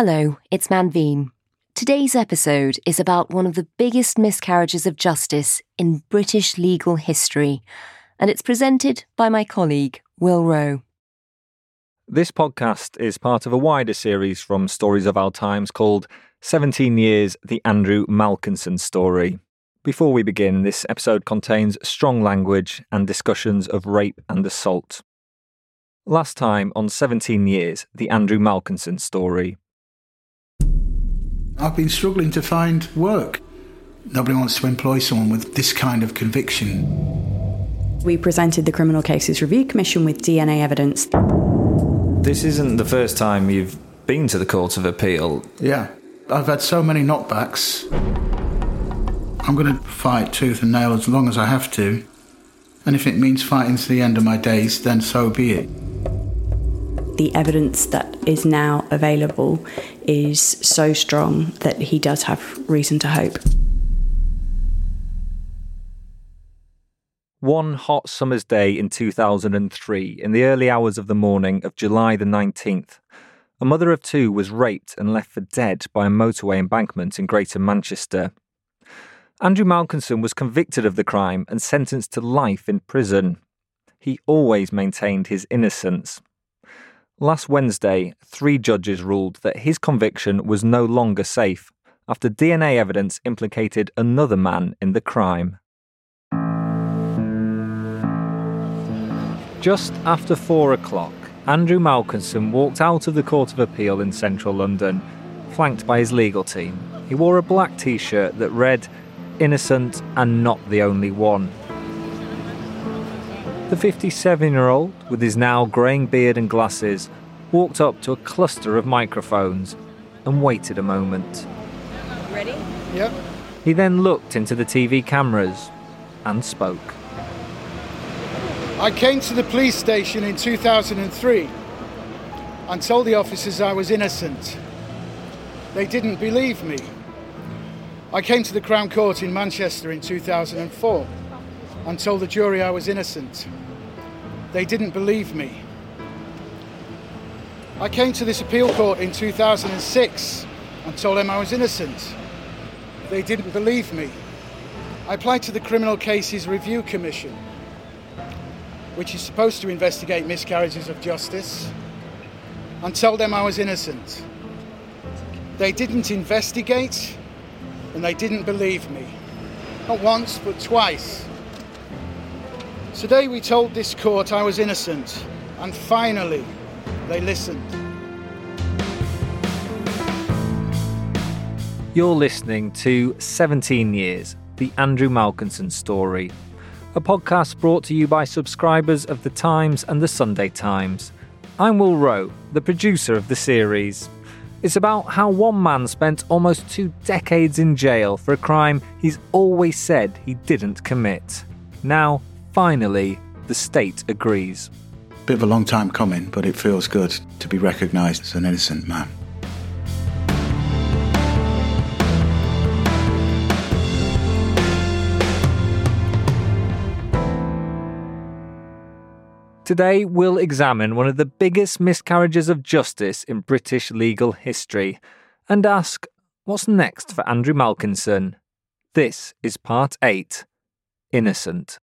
Hello, it's Manveen. Today's episode is about one of the biggest miscarriages of justice in British legal history, and it's presented by my colleague, Will Roe. This podcast is part of a wider series from Stories of Our Times called 17 Years The Andrew Malkinson Story. Before we begin, this episode contains strong language and discussions of rape and assault. Last time on 17 Years The Andrew Malkinson Story. I've been struggling to find work. Nobody wants to employ someone with this kind of conviction. We presented the Criminal Cases Review Commission with DNA evidence. This isn't the first time you've been to the Court of Appeal. Yeah, I've had so many knockbacks. I'm going to fight tooth and nail as long as I have to. And if it means fighting to the end of my days, then so be it the evidence that is now available is so strong that he does have reason to hope. One hot summer's day in 2003, in the early hours of the morning of July the 19th, a mother of two was raped and left for dead by a motorway embankment in Greater Manchester. Andrew Malkinson was convicted of the crime and sentenced to life in prison. He always maintained his innocence. Last Wednesday, three judges ruled that his conviction was no longer safe after DNA evidence implicated another man in the crime. Just after four o'clock, Andrew Malkinson walked out of the Court of Appeal in central London, flanked by his legal team. He wore a black t shirt that read, Innocent and not the only one. The 57 year old, with his now greying beard and glasses, walked up to a cluster of microphones and waited a moment. Ready? Yep. He then looked into the TV cameras and spoke. I came to the police station in 2003 and told the officers I was innocent. They didn't believe me. I came to the Crown Court in Manchester in 2004 and told the jury I was innocent. They didn't believe me. I came to this appeal court in 2006 and told them I was innocent. They didn't believe me. I applied to the Criminal Cases Review Commission, which is supposed to investigate miscarriages of justice, and told them I was innocent. They didn't investigate and they didn't believe me. Not once, but twice. Today we told this court I was innocent, and finally they listened. You're listening to 17 Years, the Andrew Malkinson story, a podcast brought to you by subscribers of The Times and The Sunday Times. I'm Will Roe, the producer of the series. It's about how one man spent almost two decades in jail for a crime he's always said he didn't commit. Now, finally, the state agrees. Bit of a long time coming, but it feels good to be recognised as an innocent man. Today, we'll examine one of the biggest miscarriages of justice in British legal history and ask what's next for Andrew Malkinson? This is part 8 Innocent.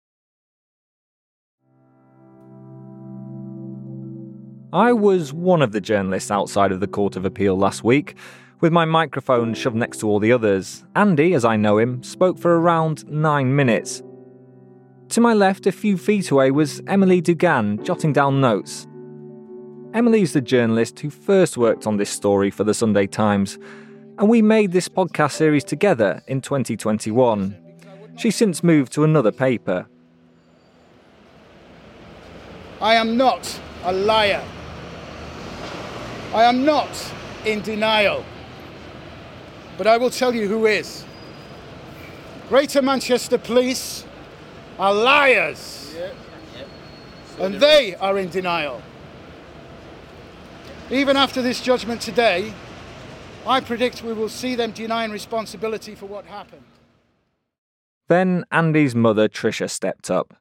I was one of the journalists outside of the Court of Appeal last week, with my microphone shoved next to all the others. Andy, as I know him, spoke for around nine minutes. To my left, a few feet away, was Emily Dugan, jotting down notes. Emily's the journalist who first worked on this story for the Sunday Times, and we made this podcast series together in 2021. She's since moved to another paper. I am not a liar. I am not in denial. But I will tell you who is. Greater Manchester Police are liars. And they are in denial. Even after this judgment today, I predict we will see them denying responsibility for what happened. Then Andy's mother, Tricia, stepped up.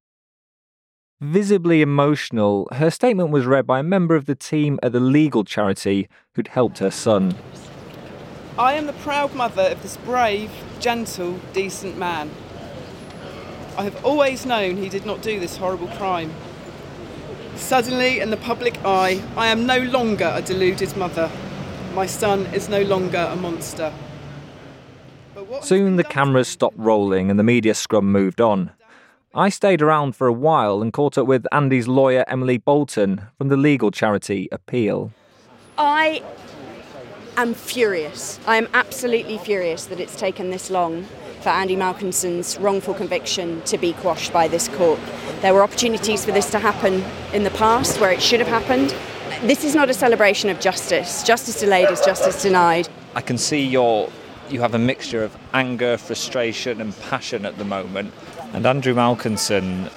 Visibly emotional, her statement was read by a member of the team at the legal charity who'd helped her son. I am the proud mother of this brave, gentle, decent man. I have always known he did not do this horrible crime. Suddenly, in the public eye, I am no longer a deluded mother. My son is no longer a monster. Soon the cameras stopped rolling and the media scrum moved on. I stayed around for a while and caught up with Andy's lawyer, Emily Bolton, from the legal charity Appeal. I am furious. I am absolutely furious that it's taken this long for Andy Malkinson's wrongful conviction to be quashed by this court. There were opportunities for this to happen in the past where it should have happened. This is not a celebration of justice. Justice delayed is justice denied. I can see your you have a mixture of anger, frustration, and passion at the moment. And Andrew Malkinson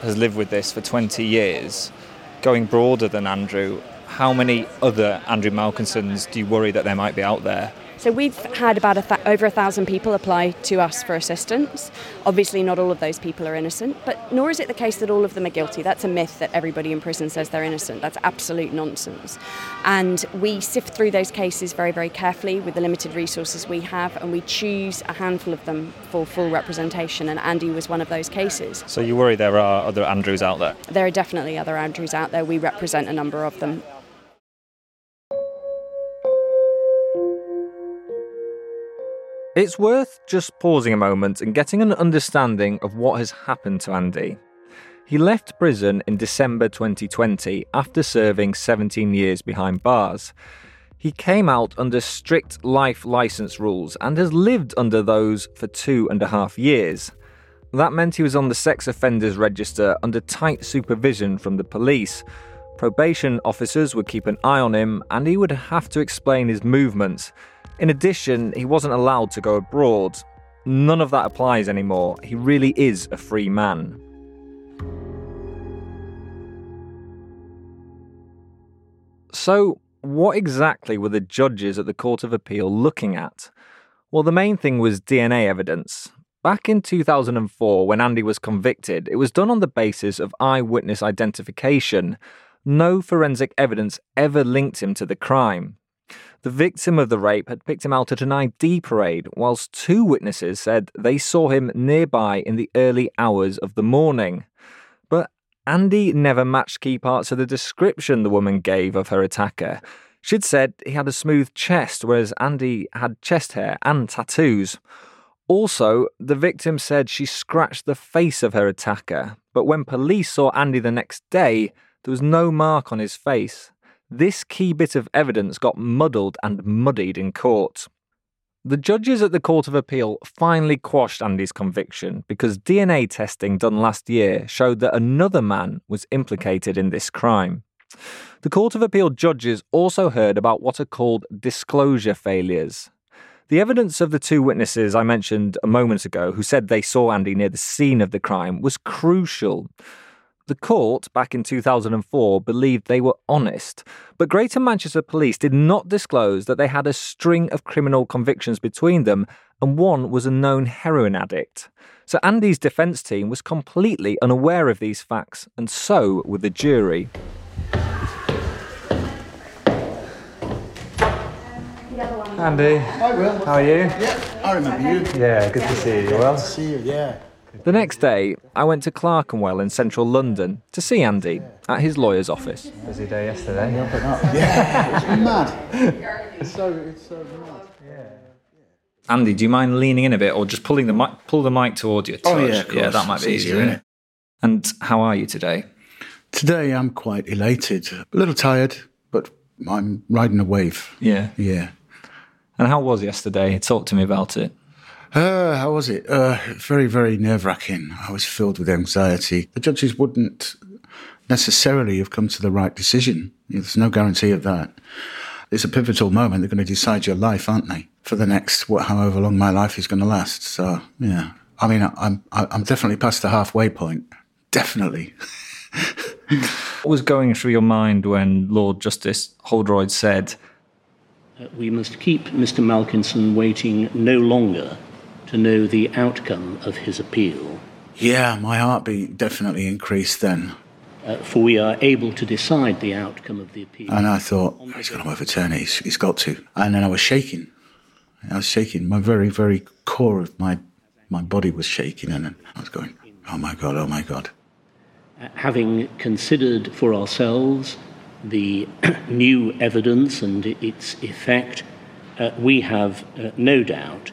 has lived with this for 20 years. Going broader than Andrew, how many other Andrew Malkinsons do you worry that there might be out there? So we've had about a th- over a thousand people apply to us for assistance. Obviously, not all of those people are innocent, but nor is it the case that all of them are guilty. That's a myth that everybody in prison says they're innocent. That's absolute nonsense. And we sift through those cases very, very carefully with the limited resources we have, and we choose a handful of them for full representation. And Andy was one of those cases. So you worry there are other Andrews out there? There are definitely other Andrews out there. We represent a number of them. It's worth just pausing a moment and getting an understanding of what has happened to Andy. He left prison in December 2020 after serving 17 years behind bars. He came out under strict life license rules and has lived under those for two and a half years. That meant he was on the sex offenders register under tight supervision from the police. Probation officers would keep an eye on him and he would have to explain his movements. In addition, he wasn't allowed to go abroad. None of that applies anymore. He really is a free man. So, what exactly were the judges at the Court of Appeal looking at? Well, the main thing was DNA evidence. Back in 2004, when Andy was convicted, it was done on the basis of eyewitness identification. No forensic evidence ever linked him to the crime. The victim of the rape had picked him out at an ID parade, whilst two witnesses said they saw him nearby in the early hours of the morning. But Andy never matched key parts of the description the woman gave of her attacker. She'd said he had a smooth chest, whereas Andy had chest hair and tattoos. Also, the victim said she scratched the face of her attacker, but when police saw Andy the next day, there was no mark on his face. This key bit of evidence got muddled and muddied in court. The judges at the Court of Appeal finally quashed Andy's conviction because DNA testing done last year showed that another man was implicated in this crime. The Court of Appeal judges also heard about what are called disclosure failures. The evidence of the two witnesses I mentioned a moment ago who said they saw Andy near the scene of the crime was crucial. The court, back in 2004, believed they were honest, but Greater Manchester Police did not disclose that they had a string of criminal convictions between them, and one was a known heroin addict. So Andy's defence team was completely unaware of these facts, and so were the jury. Andy, I will. how are you? Yeah, I remember you. Yeah, good to see you. You well? See you, yeah. The next day, I went to Clerkenwell in central London to see Andy at his lawyer's office. Busy day yesterday. Yeah, it's mad. It's so, it's so mad. Yeah. Andy, do you mind leaning in a bit or just pulling the mic, pull the mic toward you? Oh, yeah, yeah, that might be easier, easier. isn't it? And how are you today? Today I'm quite elated. A little tired, but I'm riding a wave. Yeah. Yeah. And how was yesterday? Talk to me about it. Uh, how was it? Uh, very, very nerve wracking. I was filled with anxiety. The judges wouldn't necessarily have come to the right decision. There's no guarantee of that. It's a pivotal moment. They're going to decide your life, aren't they? For the next, what, however long my life is going to last. So, yeah. I mean, I'm, I'm definitely past the halfway point. Definitely. What was going through your mind when Lord Justice Holroyde said, We must keep Mr. Malkinson waiting no longer to know the outcome of his appeal, Yeah, my heartbeat definitely increased then. uh, for we are able to decide the outcome of the appeal. And I thought, he's going to overturn it. He's, he's got to. And then I was shaking. I was shaking. My very, very core of my, my body was shaking. And I was going, oh my God, oh my God. Uh, Having considered for ourselves the new evidence and its effect, uh, we have uh, no doubt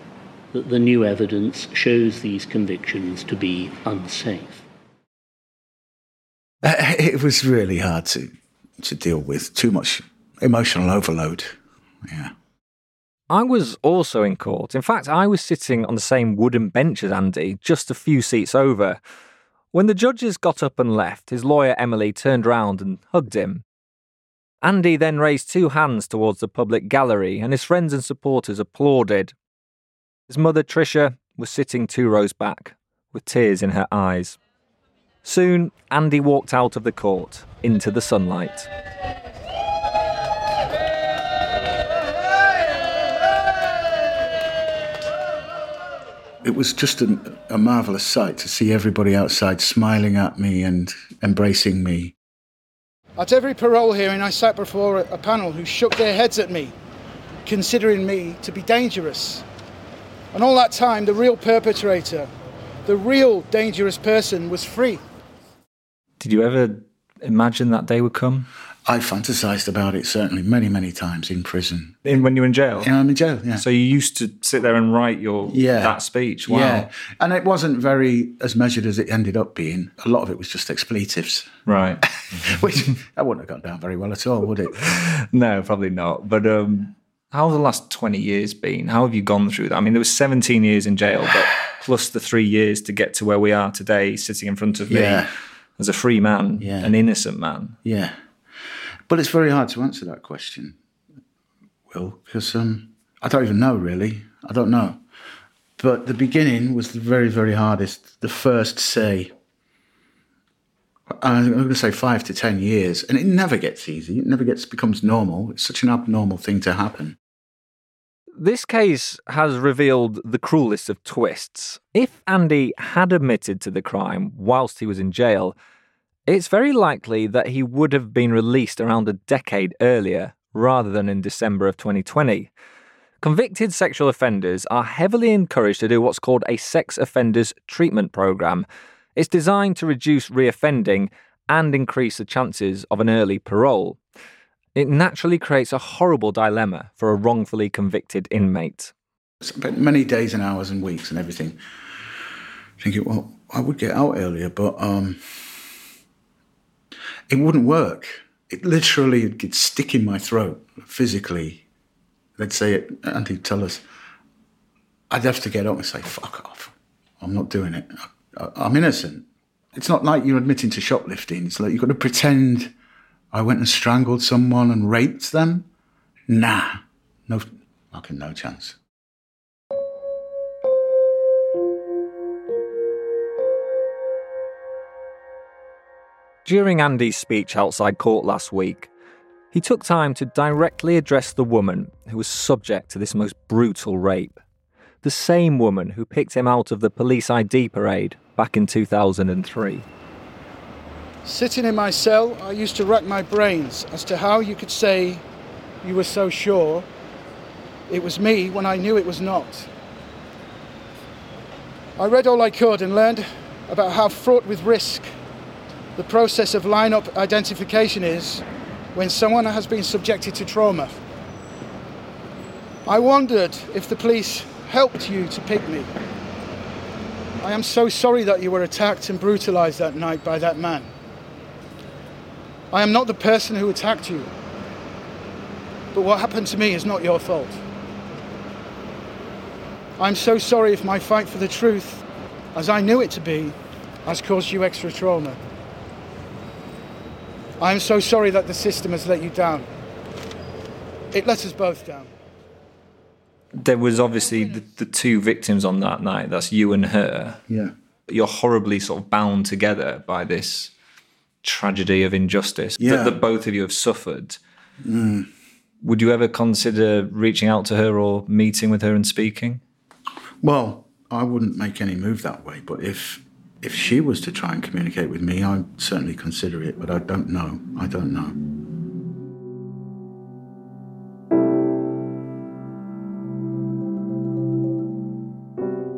that the new evidence shows these convictions to be unsafe. Uh, it was really hard to, to deal with. Too much emotional overload. Yeah. I was also in court. In fact, I was sitting on the same wooden bench as Andy, just a few seats over. When the judges got up and left, his lawyer Emily turned round and hugged him. Andy then raised two hands towards the public gallery, and his friends and supporters applauded. His mother, Tricia, was sitting two rows back, with tears in her eyes. Soon, Andy walked out of the court into the sunlight. It was just a, a marvelous sight to see everybody outside smiling at me and embracing me. At every parole hearing, I sat before a panel who shook their heads at me, considering me to be dangerous. And all that time, the real perpetrator, the real dangerous person, was free. Did you ever imagine that day would come? I fantasized about it certainly many, many times in prison. In, when you were in jail? Yeah, I'm in jail, yeah. So you used to sit there and write your Yeah. that speech. Wow. Yeah. And it wasn't very as measured as it ended up being. A lot of it was just expletives, Right. which that wouldn't have gone down very well at all, would it? no, probably not. But um, how have the last 20 years been? How have you gone through that? I mean, there was 17 years in jail, but plus the three years to get to where we are today, sitting in front of me as a free man, Yeah. an innocent man. Yeah. But it's very hard to answer that question, Will, because um, I don't even know really. I don't know. But the beginning was the very, very hardest. The first, say, I'm going to say five to 10 years, and it never gets easy. It never gets becomes normal. It's such an abnormal thing to happen. This case has revealed the cruelest of twists. If Andy had admitted to the crime whilst he was in jail, it's very likely that he would have been released around a decade earlier rather than in December of 2020. Convicted sexual offenders are heavily encouraged to do what's called a sex offenders treatment program. It's designed to reduce reoffending and increase the chances of an early parole. It naturally creates a horrible dilemma for a wrongfully convicted inmate. Spent many days and hours and weeks and everything thinking, well, I would get out earlier, but um, it wouldn't work. It literally would stick in my throat physically. They'd say it, and he'd tell us. I'd have to get up and say, fuck off. I'm not doing it. I'm innocent. It's not like you're admitting to shoplifting. It's like you've got to pretend I went and strangled someone and raped them. Nah, no, fucking no chance. During Andy's speech outside court last week, he took time to directly address the woman who was subject to this most brutal rape. The same woman who picked him out of the police ID parade back in 2003. Sitting in my cell, I used to rack my brains as to how you could say you were so sure it was me when I knew it was not. I read all I could and learned about how fraught with risk the process of lineup identification is when someone has been subjected to trauma. I wondered if the police helped you to pick me. I am so sorry that you were attacked and brutalized that night by that man. I am not the person who attacked you. But what happened to me is not your fault. I'm so sorry if my fight for the truth, as I knew it to be, has caused you extra trauma. I am so sorry that the system has let you down. It let us both down. There was obviously the, the two victims on that night. That's you and her. Yeah. You're horribly sort of bound together by this tragedy of injustice Yeah. that, that both of you have suffered. Mm. Would you ever consider reaching out to her or meeting with her and speaking? Well, I wouldn't make any move that way, but if if she was to try and communicate with me, I'd certainly consider it, but I don't know. I don't know.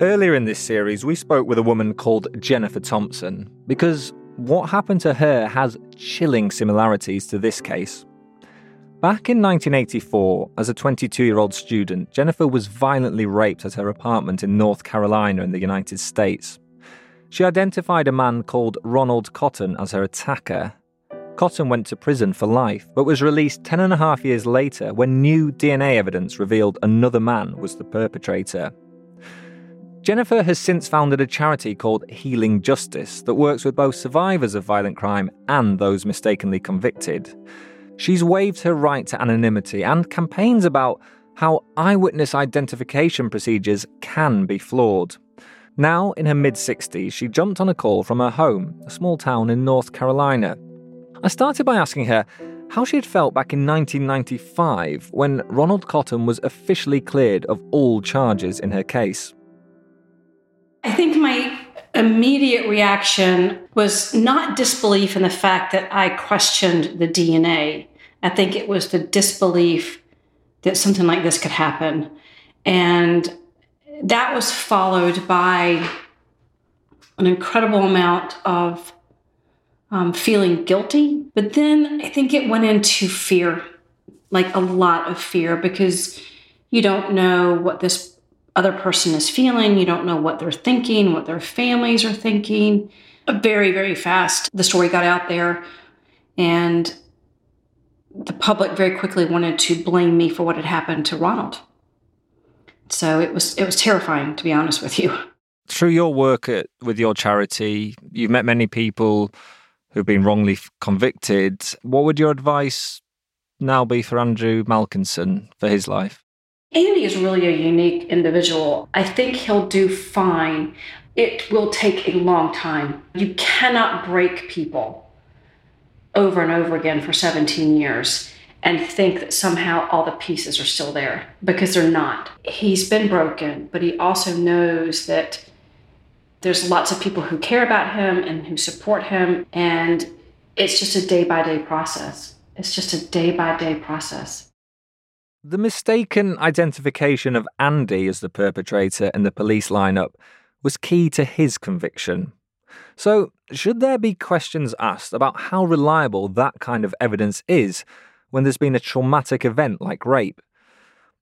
Earlier in this series, we spoke with a woman called Jennifer Thompson because what happened to her has chilling similarities to this case. Back in 1984, as a 22 year old student, Jennifer was violently raped at her apartment in North Carolina in the United States. She identified a man called Ronald Cotton as her attacker. Cotton went to prison for life, but was released 10 and a half years later when new DNA evidence revealed another man was the perpetrator. Jennifer has since founded a charity called Healing Justice that works with both survivors of violent crime and those mistakenly convicted. She's waived her right to anonymity and campaigns about how eyewitness identification procedures can be flawed. Now, in her mid 60s, she jumped on a call from her home, a small town in North Carolina. I started by asking her how she had felt back in 1995 when Ronald Cotton was officially cleared of all charges in her case. I think my immediate reaction was not disbelief in the fact that I questioned the DNA. I think it was the disbelief that something like this could happen. And that was followed by an incredible amount of um, feeling guilty. But then I think it went into fear, like a lot of fear, because you don't know what this other person is feeling. You don't know what they're thinking, what their families are thinking. Very, very fast, the story got out there, and the public very quickly wanted to blame me for what had happened to Ronald. So it was it was terrifying, to be honest with you. Through your work at, with your charity, you've met many people who've been wrongly convicted. What would your advice now be for Andrew Malkinson for his life? Andy is really a unique individual. I think he'll do fine. It will take a long time. You cannot break people over and over again for 17 years and think that somehow all the pieces are still there because they're not. He's been broken, but he also knows that there's lots of people who care about him and who support him, and it's just a day by day process. It's just a day by day process. The mistaken identification of Andy as the perpetrator in the police lineup was key to his conviction. So, should there be questions asked about how reliable that kind of evidence is when there's been a traumatic event like rape?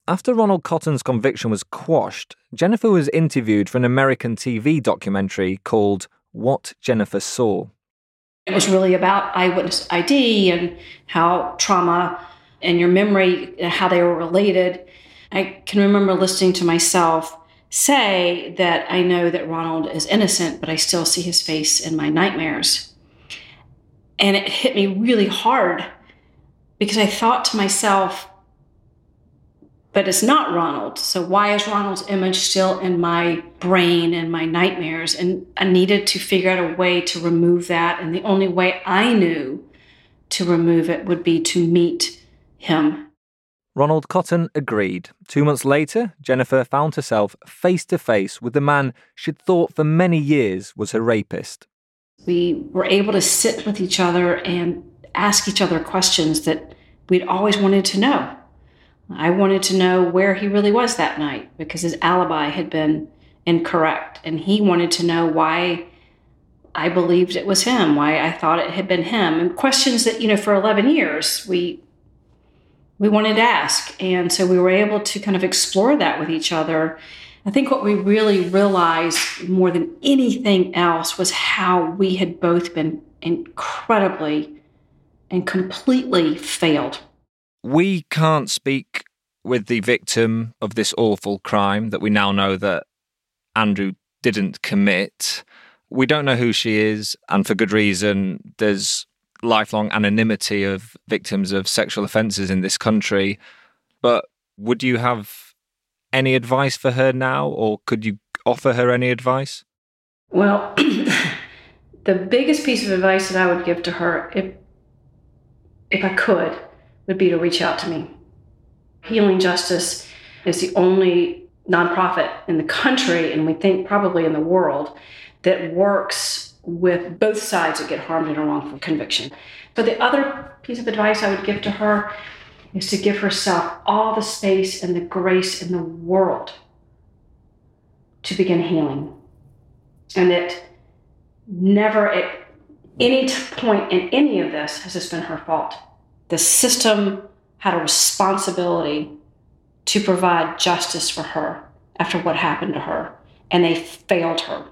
After Ronald Cotton's conviction was quashed, Jennifer was interviewed for an American TV documentary called What Jennifer Saw. It was really about eyewitness ID and how trauma and your memory, how they were related. I can remember listening to myself say that I know that Ronald is innocent, but I still see his face in my nightmares. And it hit me really hard because I thought to myself, but it's not Ronald. So why is Ronald's image still in my brain and my nightmares? And I needed to figure out a way to remove that. And the only way I knew to remove it would be to meet him. Ronald Cotton agreed. Two months later, Jennifer found herself face to face with the man she'd thought for many years was her rapist. We were able to sit with each other and ask each other questions that we'd always wanted to know. I wanted to know where he really was that night because his alibi had been incorrect. And he wanted to know why I believed it was him, why I thought it had been him, and questions that, you know, for 11 years we we wanted to ask. And so we were able to kind of explore that with each other. I think what we really realized more than anything else was how we had both been incredibly and completely failed. We can't speak with the victim of this awful crime that we now know that Andrew didn't commit. We don't know who she is, and for good reason. There's lifelong anonymity of victims of sexual offences in this country. But would you have any advice for her now, or could you offer her any advice? Well, the biggest piece of advice that I would give to her, if if I could, would be to reach out to me. Healing Justice is the only nonprofit in the country, and we think probably in the world, that works with both sides that get harmed in a wrongful conviction. So the other piece of advice I would give to her is to give herself all the space and the grace in the world to begin healing. And that never at any point in any of this has this been her fault. The system had a responsibility to provide justice for her after what happened to her, and they failed her.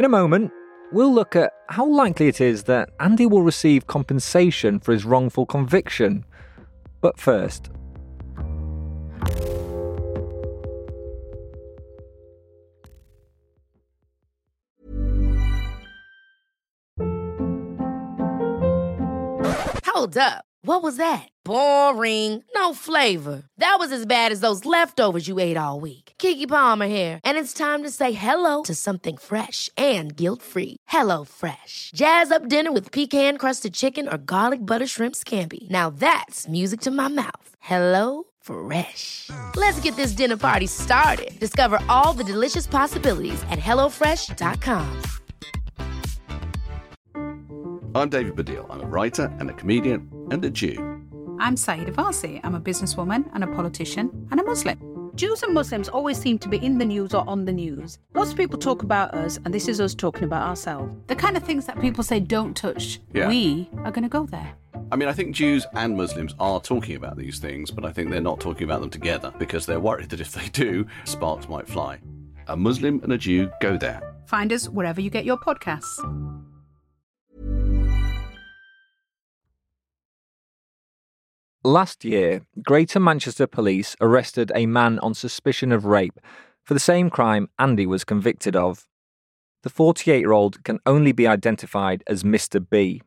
In a moment, we'll look at how likely it is that Andy will receive compensation for his wrongful conviction. But first, Hold up. What was that? Boring. No flavor. That was as bad as those leftovers you ate all week. Keke Palmer here, and it's time to say hello to something fresh and guilt-free. Hello Fresh. Jazz up dinner with pecan-crusted chicken or garlic butter shrimp scampi. Now that's music to my mouth. Hello Fresh. Let's get this dinner party started. Discover all the delicious possibilities at hellofresh.com. I'm David Baddiel. I'm a writer and a comedian and a Jew. I'm Sayeeda Warsi. I'm a businesswoman and a politician and a Muslim. Jews and Muslims always seem to be in the news or on the news. Lots of people talk about us, and this is us talking about ourselves. The kind of things that people say don't touch, Yeah. we are going to go there. I mean, I think Jews and Muslims are talking about these things, but I think they're not talking about them together because they're worried that if they do, sparks might fly. A Muslim and a Jew go there. Find us wherever you get your podcasts. Last year, Greater Manchester Police arrested a man on suspicion of rape for the same crime Andy was convicted of. The 48 year old can only be identified as Mr. B.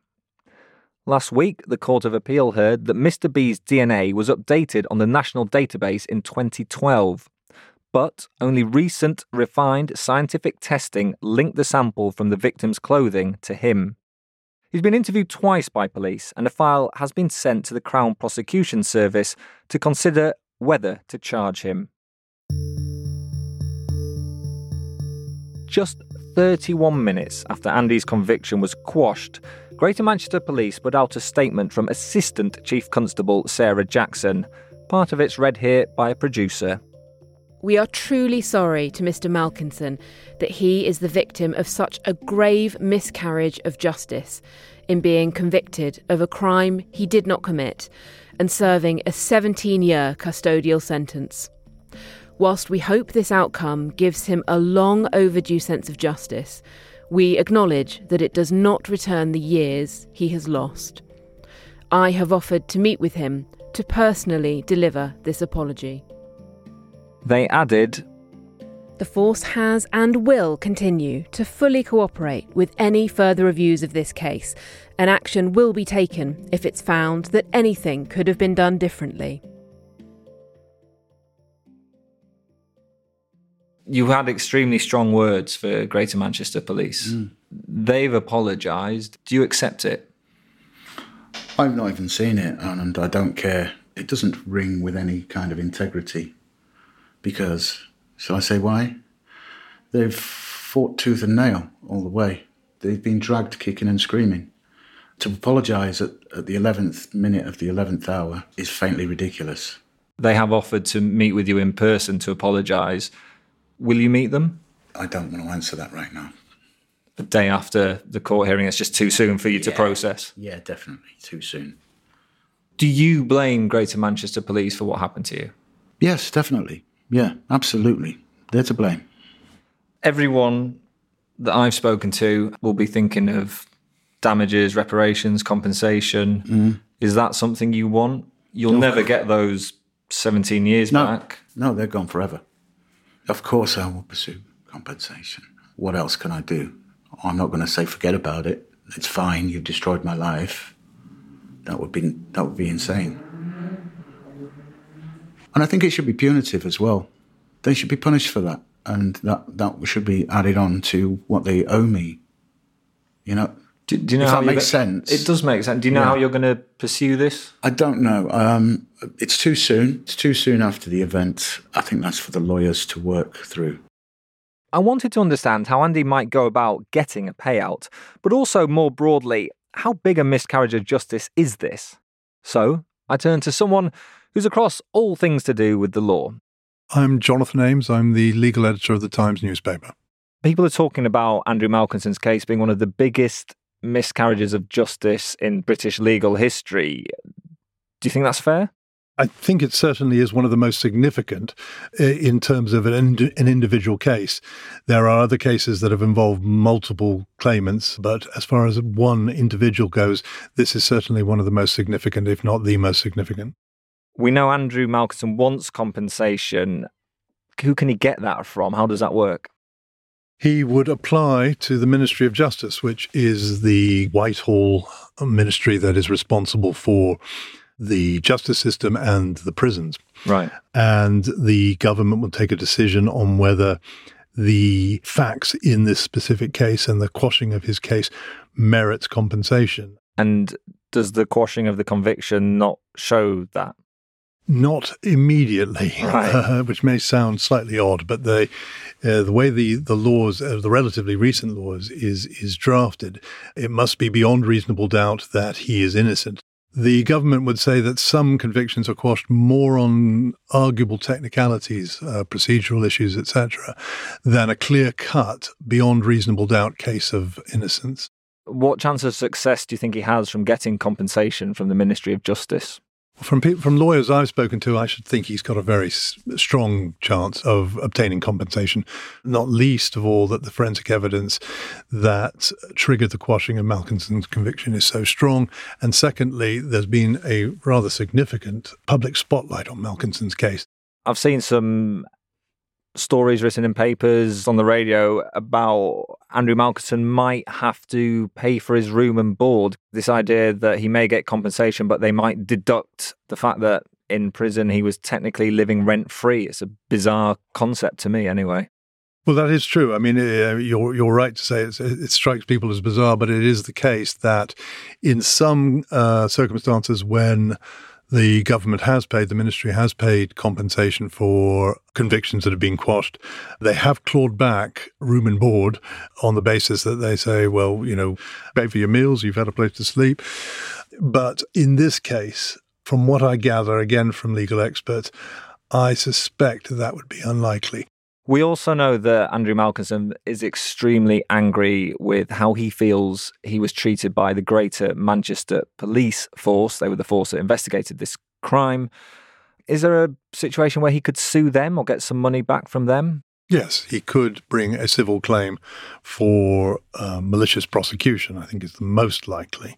Last week, the Court of Appeal heard that Mr. B's DNA was updated on the national database in 2012. But only recent, refined scientific testing linked the sample from the victim's clothing to him. He's been interviewed twice by police, and a file has been sent to the Crown Prosecution Service to consider whether to charge him. Just 31 minutes after Andy's conviction was quashed, Greater Manchester Police put out a statement from Assistant Chief Constable Sarah Jackson. Part of it's read here by a producer. We are truly sorry to Mr. Malkinson that he is the victim of such a grave miscarriage of justice in being convicted of a crime he did not commit and serving a 17 year custodial sentence. Whilst we hope this outcome gives him a long overdue sense of justice, we acknowledge that it does not return the years he has lost. I have offered to meet with him to personally deliver this apology. They added, The Force has and will continue to fully cooperate with any further reviews of this case, and action will be taken if it's found that anything could have been done differently. You had extremely strong words for Greater Manchester Police. Hmm. They've apologised. Do you accept it? I've not even seen it, and I don't care. It doesn't ring with any kind of integrity. Because, shall I say why? They've fought tooth and nail all the way. They've been dragged kicking and screaming. To apologise at, at the 11th minute of the 11th hour is faintly ridiculous. They have offered to meet with you in person to apologise. Will you meet them? I don't want to answer that right now. The day after the court hearing, it's just too soon for you to process. Yeah, definitely. Too soon. Do you blame Greater Manchester Police for what happened to you? Yes, definitely. Yeah, absolutely. They're to blame. Everyone that I've spoken to will be thinking of damages, reparations, compensation. Mm. Is that something you want? You'll No. never get those 17 years No, back. no, they're gone forever. Of course, I will pursue compensation. What else can I do? I'm not going to say forget about it. It's fine. You've destroyed my life. That would be that would be insane. And I think it should be punitive as well. They should be punished for that, and that that should be added on to what they owe me. You know. Do, do you know if how that makes sense? It does make sense. Do you know Yeah. how you're going to pursue this? I don't know. Um, it's too soon. It's too soon after the event. I think that's for the lawyers to work through. I wanted to understand how Andy might go about getting a payout, but also more broadly, how big a miscarriage of justice is this? So I turned to someone who's across all things to do with the law. I'm Jonathan Ames. I'm the legal editor of the Times newspaper. People are talking about Andrew Malkinson's case being one of the biggest miscarriages of justice in British legal history. Do you think that's fair? I think it certainly is one of the most significant uh, in terms of an, ind- an individual case. There are other cases that have involved multiple claimants, but as far as one individual goes, this is certainly one of the most significant, if not the most significant. We know Andrew Malkinson wants compensation. Who can he get that from? How does that work? He would apply to the Ministry of Justice, which is the Whitehall ministry that is responsible for the justice system and the prisons. Right. And the government will take a decision on whether the facts in this specific case and the quashing of his case merits compensation. And does the quashing of the conviction not show that? Not immediately, Right. uh, which may sound slightly odd, but the uh, the way the the laws, uh, the relatively recent laws, is is drafted, it must be beyond reasonable doubt that he is innocent. The government would say that some convictions are quashed more on arguable technicalities, uh, procedural issues, etc., than a clear cut, beyond reasonable doubt case of innocence. What chance of success do you think he has from getting compensation from the Ministry of Justice? From from lawyers I've spoken to, I should think he's got a very s- strong chance of obtaining compensation. Not least of all that the forensic evidence that triggered the quashing of Malkinson's conviction is so strong, and secondly, there's been a rather significant public spotlight on Malkinson's case. I've seen some stories written in papers on the radio about Andrew Malkinson might have to pay for his room and board. This idea that he may get compensation, but they might deduct the fact that in prison he was technically living rent free. It's a bizarre concept to me, anyway. Well, that is true. I mean, uh, you're you're right to say it strikes people as bizarre, but it is the case that in some uh, circumstances, when the government has paid, the ministry has paid compensation for convictions that have been quashed. They have clawed back room and board on the basis that they say, well, you know, pay for your meals, you've had a place to sleep. But in this case, from what I gather, again from legal experts, I suspect that would be unlikely. We also know that Andrew Malkinson is extremely angry with how he feels he was treated by the Greater Manchester Police Force. They were the force that investigated this crime. Is there a situation where he could sue them or get some money back from them? Yes, he could bring a civil claim for uh, malicious prosecution, I think is the most likely.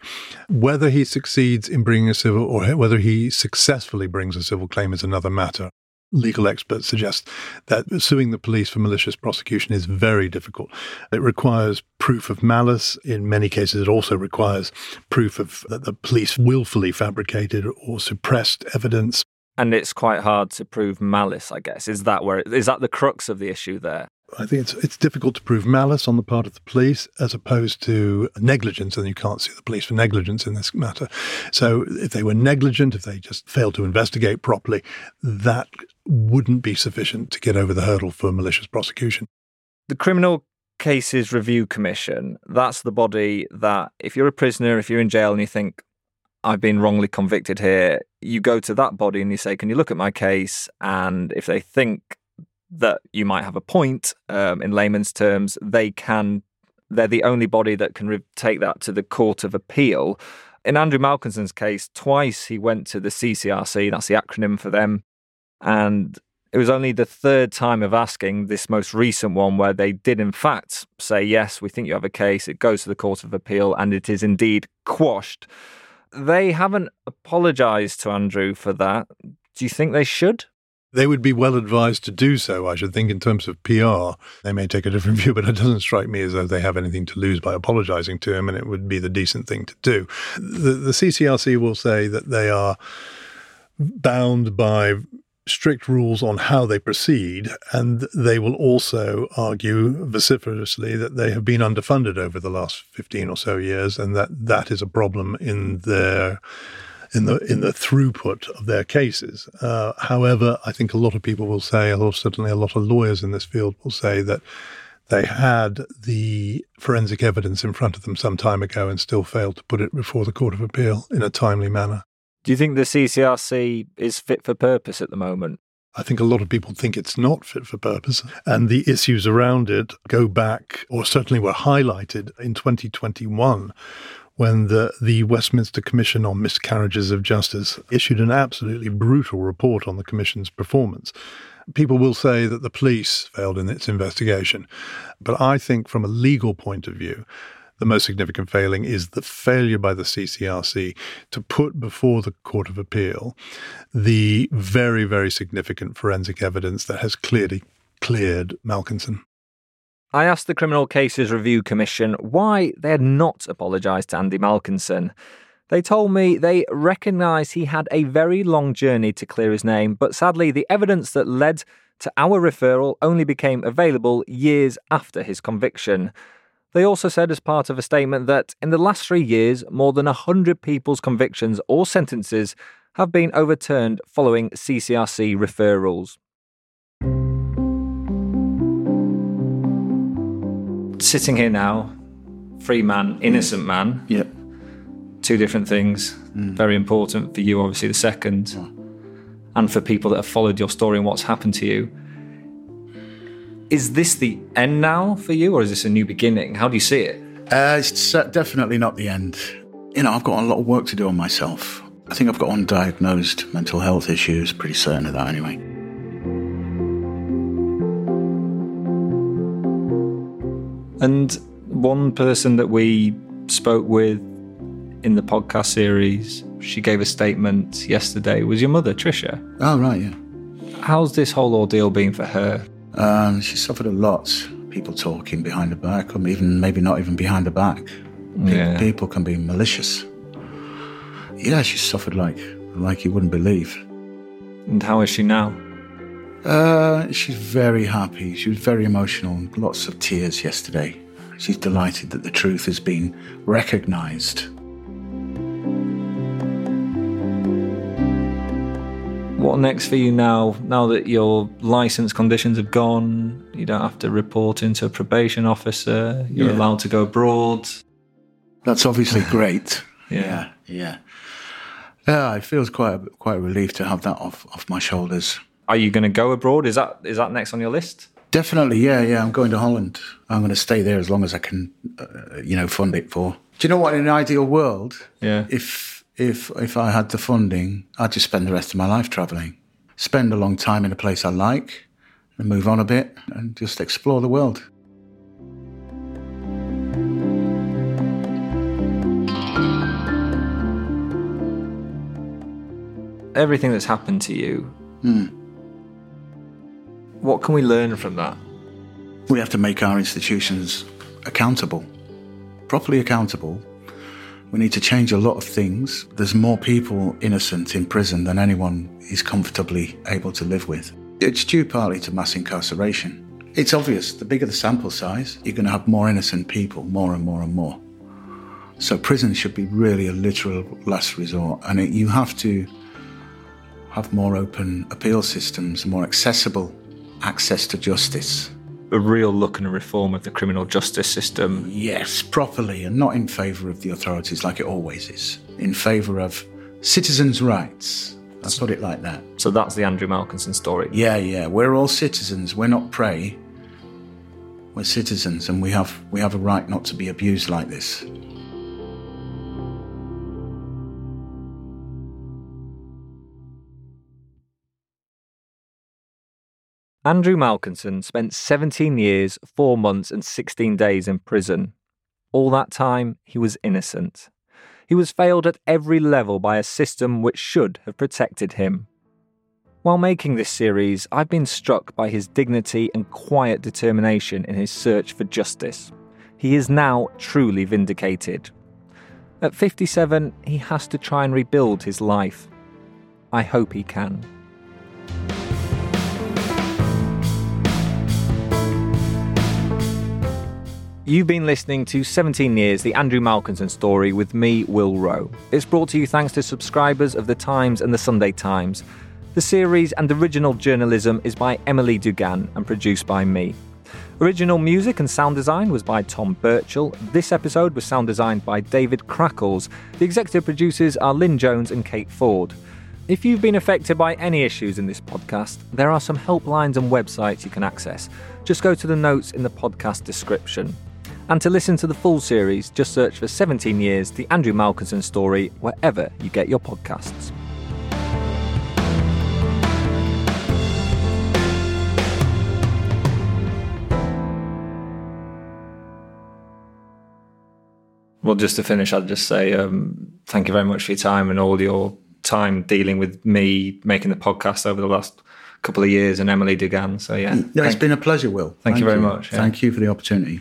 Whether he succeeds in bringing a civil or whether he successfully brings a civil claim is another matter. Legal experts suggest that suing the police for malicious prosecution is very difficult. It requires proof of malice. In many cases, it also requires proof of that the police willfully fabricated or suppressed evidence. And it's quite hard to prove malice, I guess. Is that where is that the crux of the issue there? I think it's it's difficult to prove malice on the part of the police as opposed to negligence, and you can't sue the police for negligence in this matter. So if they were negligent, if they just failed to investigate properly, that wouldn't be sufficient to get over the hurdle for malicious prosecution. The criminal Cases Review Commission, that's the body that, if you're a prisoner, if you're in jail and you think, I've been wrongly convicted here, you go to that body and you say, Can you look at my case? And if they think that you might have a point um, in layman's terms, they can, they're the only body that can re- take that to the Court of Appeal. In Andrew Malkinson's case, twice he went to the CCRC, that's the acronym for them, and it was only the third time of asking this most recent one where they did, in fact, say, Yes, we think you have a case. It goes to the Court of Appeal and it is indeed quashed. They haven't apologised to Andrew for that. Do you think they should? They would be well advised to do so, I should think, in terms of PR. They may take a different view, but it doesn't strike me as though they have anything to lose by apologising to him, and it would be the decent thing to do. The, the CCRC will say that they are bound by strict rules on how they proceed, and they will also argue vociferously that they have been underfunded over the last 15 or so years, and that that is a problem in their in the in the throughput of their cases. Uh, however, I think a lot of people will say, or certainly a lot of lawyers in this field will say that they had the forensic evidence in front of them some time ago and still failed to put it before the Court of Appeal in a timely manner. Do you think the CCRC is fit for purpose at the moment? I think a lot of people think it's not fit for purpose. And the issues around it go back, or certainly were highlighted in 2021 when the, the Westminster Commission on Miscarriages of Justice issued an absolutely brutal report on the Commission's performance. People will say that the police failed in its investigation. But I think, from a legal point of view, the most significant failing is the failure by the CCRC to put before the Court of Appeal the very, very significant forensic evidence that has clearly cleared Malkinson. I asked the Criminal Cases Review Commission why they had not apologised to Andy Malkinson. They told me they recognised he had a very long journey to clear his name, but sadly, the evidence that led to our referral only became available years after his conviction. They also said, as part of a statement, that in the last three years, more than 100 people's convictions or sentences have been overturned following CCRC referrals. Sitting here now, free man, innocent man. Yep. Two different things. Mm. Very important for you, obviously, the second. And for people that have followed your story and what's happened to you is this the end now for you, or is this a new beginning? How do you see it? Uh, it's definitely not the end. You know, I've got a lot of work to do on myself. I think I've got undiagnosed mental health issues, pretty certain of that anyway. And one person that we spoke with in the podcast series, she gave a statement yesterday, was your mother, Tricia. Oh, right, yeah. How's this whole ordeal been for her? Um, she suffered a lot. People talking behind her back, or even maybe not even behind her back. Yeah. People can be malicious. Yeah, she suffered like like you wouldn't believe. And how is she now? Uh, she's very happy. She was very emotional. Lots of tears yesterday. She's delighted that the truth has been recognised. What next for you now? Now that your license conditions have gone, you don't have to report into a probation officer. You're Yeah. allowed to go abroad. That's obviously great. Yeah. yeah, yeah. It feels quite a, quite a relief to have that off off my shoulders. Are you going to go abroad? Is that is that next on your list? Definitely, yeah, yeah. I'm going to Holland. I'm going to stay there as long as I can, uh, you know, fund it for. Do you know what? In an ideal world, Yeah. if if if I had the funding, I'd just spend the rest of my life traveling, spend a long time in a place I like, and move on a bit and just explore the world. Everything that's happened to you. Hmm. What can we learn from that? We have to make our institutions accountable, properly accountable. We need to change a lot of things. There's more people innocent in prison than anyone is comfortably able to live with. It's due partly to mass incarceration. It's obvious the bigger the sample size, you're going to have more innocent people, more and more and more. So prison should be really a literal last resort, and it, you have to have more open appeal systems, more accessible access to justice. a real look and a reform of the criminal justice system. Yes, properly, and not in favour of the authorities like it always is. In favour of citizens' rights. I'll put it like that. So that's the Andrew Malkinson story. Yeah, yeah. We're all citizens. We're not prey. We're citizens, and we have we have a right not to be abused like this. Andrew Malkinson spent 17 years, 4 months, and 16 days in prison. All that time, he was innocent. He was failed at every level by a system which should have protected him. While making this series, I've been struck by his dignity and quiet determination in his search for justice. He is now truly vindicated. At 57, he has to try and rebuild his life. I hope he can. You've been listening to 17 Years, the Andrew Malkinson story with me, Will Roe. It's brought to you thanks to subscribers of The Times and The Sunday Times. The series and original journalism is by Emily Dugan and produced by me. Original music and sound design was by Tom Birchall. This episode was sound designed by David Crackles. The executive producers are Lynn Jones and Kate Ford. If you've been affected by any issues in this podcast, there are some helplines and websites you can access. Just go to the notes in the podcast description. And to listen to the full series, just search for 17 Years The Andrew Malkinson Story wherever you get your podcasts. Well, just to finish, I'd just say um, thank you very much for your time and all your time dealing with me making the podcast over the last couple of years and Emily Dugan. So, yeah. Yeah, it's been a pleasure, Will. Thank, thank you very much. Yeah. Thank you for the opportunity.